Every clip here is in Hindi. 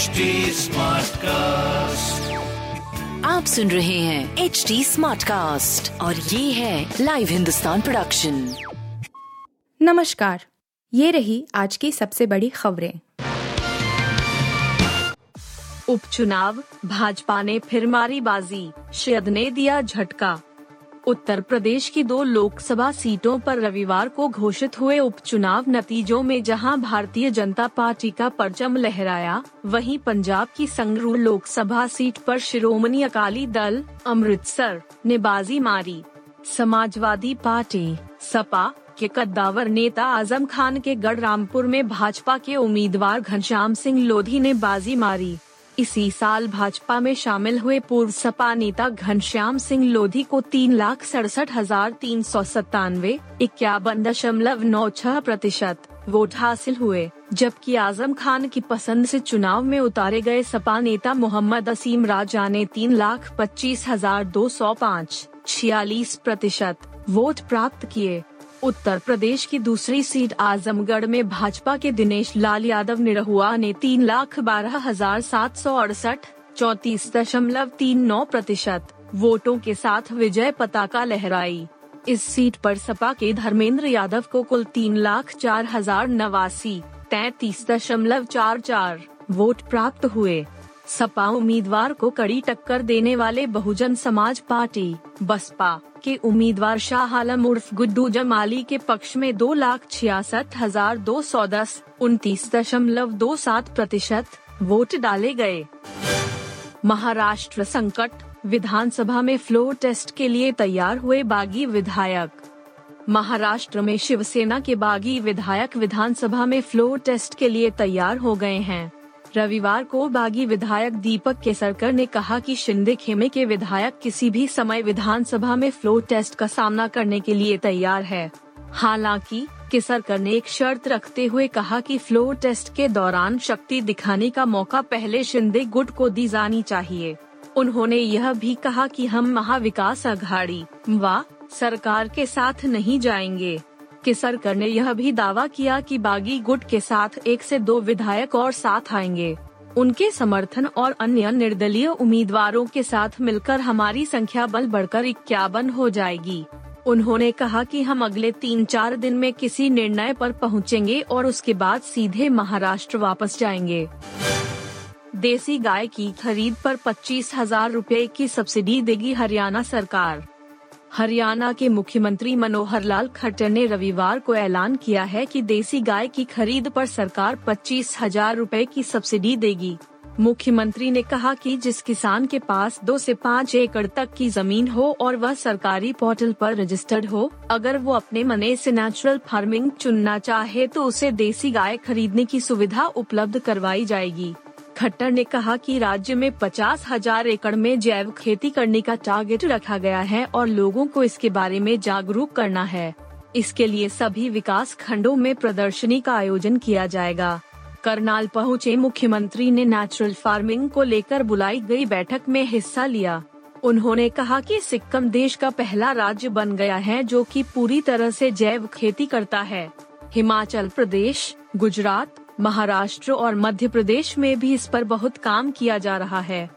HD कास्ट आप सुन रहे हैं एच डी स्मार्ट कास्ट और ये है लाइव हिंदुस्तान प्रोडक्शन नमस्कार ये रही आज की सबसे बड़ी खबरें। उपचुनाव भाजपा ने फिर मारी बाजी शयद ने दिया झटका। उत्तर प्रदेश की दो लोकसभा सीटों पर रविवार को घोषित हुए उपचुनाव नतीजों में जहाँ भारतीय जनता पार्टी का परचम लहराया, वहीं पंजाब की संगरूर लोकसभा सीट पर शिरोमणि अकाली दल, अमृतसर, ने बाजी मारी। समाजवादी पार्टी, सपा, के कद्दावर नेता आज़म खान के गढ़ रामपुर में भाजपा के उम्मीदवार घनश्याम सिंह लोधी ने बाजी मारी। इसी साल भाजपा में शामिल हुए पूर्व सपा नेता घनश्याम सिंह लोधी को तीन लाख सड़सठ हज़ार तीन सौ सत्तानवे, इक्यावन दशमलव नौ छह प्रतिशत वोट हासिल हुए, जबकि आज़म खान की पसंद से चुनाव में उतारे गए सपा नेता मोहम्मद असीम राजा ने तीन लाख पच्चीस हज़ार दो सौ पाँच, छियालीस प्रतिशत वोट प्राप्त किए। उत्तर प्रदेश की दूसरी सीट आजमगढ़ में भाजपा के दिनेश लाल यादव निरहुआ ने तीन लाख बारह हज़ार सात सौ अड़सठ, चौतीस दशमलव तीन नौ प्रतिशत वोटों के साथ विजय पताका लहराई। इस सीट पर सपा के धर्मेंद्र यादव को कुल तीन लाख चार हज़ार नवासी, तैतीस दशमलव चार चार वोट प्राप्त हुए। सपा उम्मीदवार को कड़ी टक्कर देने वाले बहुजन समाज पार्टी, बसपा, के उम्मीदवार शाह आलम उर्फ़ गुड्डू जमाली के पक्ष में दो लाख छियासठ हज़ार दो सौ दस, उनतीस दशमलव दो सात प्रतिशत वोट डाले गए। महाराष्ट्र संकट, विधानसभा में फ्लोर टेस्ट के लिए तैयार हुए बागी विधायक। महाराष्ट्र में शिवसेना के बागी विधायक विधानसभा में फ्लोर टेस्ट के लिए तैयार हो गए हैं। रविवार को बागी विधायक दीपक केसरकर ने कहा कि शिंदे खेमे के विधायक किसी भी समय विधानसभा में फ्लोर टेस्ट का सामना करने के लिए तैयार है। हालाँकि, केसरकर ने एक शर्त रखते हुए कहा कि फ्लोर टेस्ट के दौरान शक्ति दिखाने का मौका पहले शिंदे गुट को दी जानी चाहिए। उन्होंने यह भी कहा कि हम महाविकास अघाड़ी व सरकार के साथ नहीं जाएँगे। केसरकर ने यह भी दावा किया कि बागी गुट के साथ एक से दो विधायक और साथ आएँगे। उनके समर्थन और अन्य निर्दलीय उम्मीदवारों के साथ मिलकर हमारी संख्या बल बढ़कर इक्यावन हो जाएगी। उन्होंने कहा कि हम अगले तीन चार दिन में किसी निर्णय पर पहुँचेंगे और उसके बाद सीधे महाराष्ट्र वापस जाएँगे। देसी गाय की खरीद पर पच्चीस हज़ार रूपए की सब्सिडी देगी हरियाणा सरकार। हरियाणा के मुख्यमंत्री मनोहर लाल खट्टर ने रविवार को ऐलान किया है कि देसी गाय की खरीद पर सरकार पच्चीस हज़ार रूपए की सब्सिडी देगी। मुख्यमंत्री ने कहा कि जिस किसान के पास दो से पाँच एकड़ तक की ज़मीन हो और वह सरकारी पोर्टल पर रजिस्टर्ड हो, अगर वो अपने मने से नेचुरल फ़ार्मिंग चुनना चाहे तो उसे देसी गाय खरीदने की सुविधा उपलब्ध करवाई जाएगी। खट्टर ने कहा कि राज्य में पचास हज़ार एकड़ में जैव खेती करने का टारगेट रखा गया है और लोगों को इसके बारे में जागरूक करना है। इसके लिए सभी विकास खंडों में प्रदर्शनी का आयोजन किया जाएगा। करनाल पहुँचे मुख्यमंत्री ने नेचुरल फ़ार्मिंग को लेकर बुलाई गई बैठक में हिस्सा लिया। उन्होंने कहा कि सिक्किम देश का पहला राज्य बन गया है जो कि पूरी तरह से जैव खेती करता है। हिमाचल प्रदेश, गुजरात महाराष्ट्र और मध्य प्रदेश में भी इस पर बहुत काम किया जा रहा है।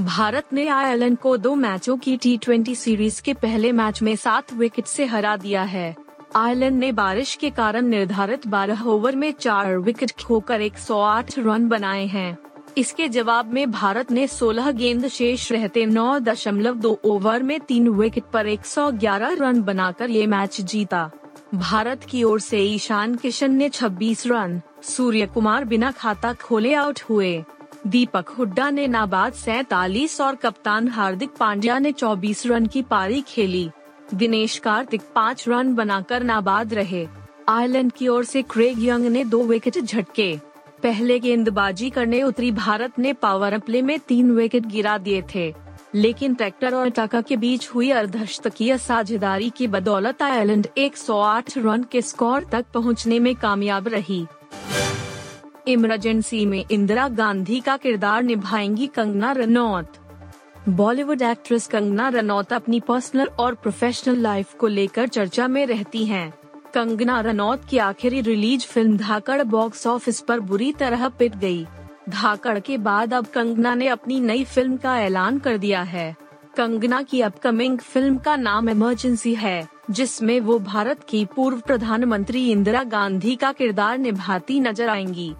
भारत ने आयरलैंड को दो मैचों की टी सीरीज़ के पहले मैच में सात विकेट से हरा दिया है। आयरलैंड ने बारिश के कारण निर्धारित 12 ओवर में चार विकेट खोकर 108 रन बनाए हैं। इसके जवाब में भारत ने 16 गेंद शेष रहते 9.2 ओवर में तीन विकेट पर 111 रन बनाकर ये मैच जीता। भारत की ओर से ईशान किशन ने 26 रन सूर्य कुमार बिना खाता खोले आउट हुए। दीपक हुड्डा ने नाबाद सैतालीस और कप्तान हार्दिक पांड्या ने 24 रन की पारी खेली। दिनेश कार्तिक पाँच रन बनाकर नाबाद रहे। आयरलैंड की ओर से क्रेग यंग ने दो विकेट झटके। पहले गेंदबाजी करने उतरी भारत ने पावर प्ले में तीन विकेट गिरा दिए थे। लेकिन ट्रैक्टर और टाका के बीच हुई अर्धशतकीय साझेदारी की बदौलत आयरलैंड 108 रन के स्कोर तक पहुँचने में कामयाब रही इमरजेंसी में इंदिरा गांधी का किरदार निभाएँगी कंगना रनौत बॉलीवुड एक्ट्रेस कंगना रनौत अपनी पर्सनल और प्रोफेशनल लाइफ को लेकर चर्चा में रहती हैं। कंगना रनौत की आखिरी release film Dhaakad box office पर बुरी तरह पिट गई। धाकड़ के बाद अब कंगना ने अपनी नई फ़िल्म का ऐलान कर दिया है। कंगना की अपकमिंग फ़िल्म का नाम इमरजेंसी है, जिसमें वो भारत की पूर्व प्रधानमंत्री इंदिरा गांधी का किरदार निभाती नज़र आएँगी।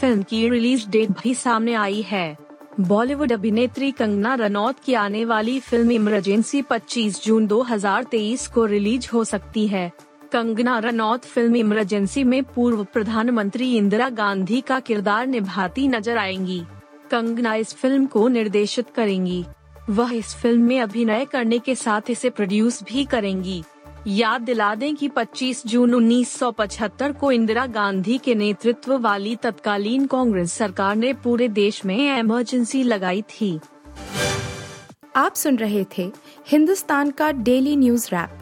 फ़िल्म की रिलीज़ डेट भी सामने आई है। बॉलीवुड अभिनेत्री कंगना रनौत की आने वाली फ़िल्म इमरजेंसी 25 जून 2023 को रिलीज़ हो सकती है। कंगना रनौत फ़िल्म इमरजेंसी में पूर्व प्रधानमंत्री इंदिरा गांधी का किरदार निभाती नज़र आएँगी। कंगना इस फ़िल्म को निर्देशित करेंगी। वह इस फ़िल्म में अभिनय करने के साथ इसे प्रोड्यूस भी करेंगी। याद दिला दें कि 25 जून 1975 को इंदिरा गांधी के नेतृत्व वाली तत्कालीन कांग्रेस सरकार ने पूरे देश में इमरजेंसी लगाई थी। आप सुन रहे थे हिंदुस्तान का डेली न्यूज़ रैप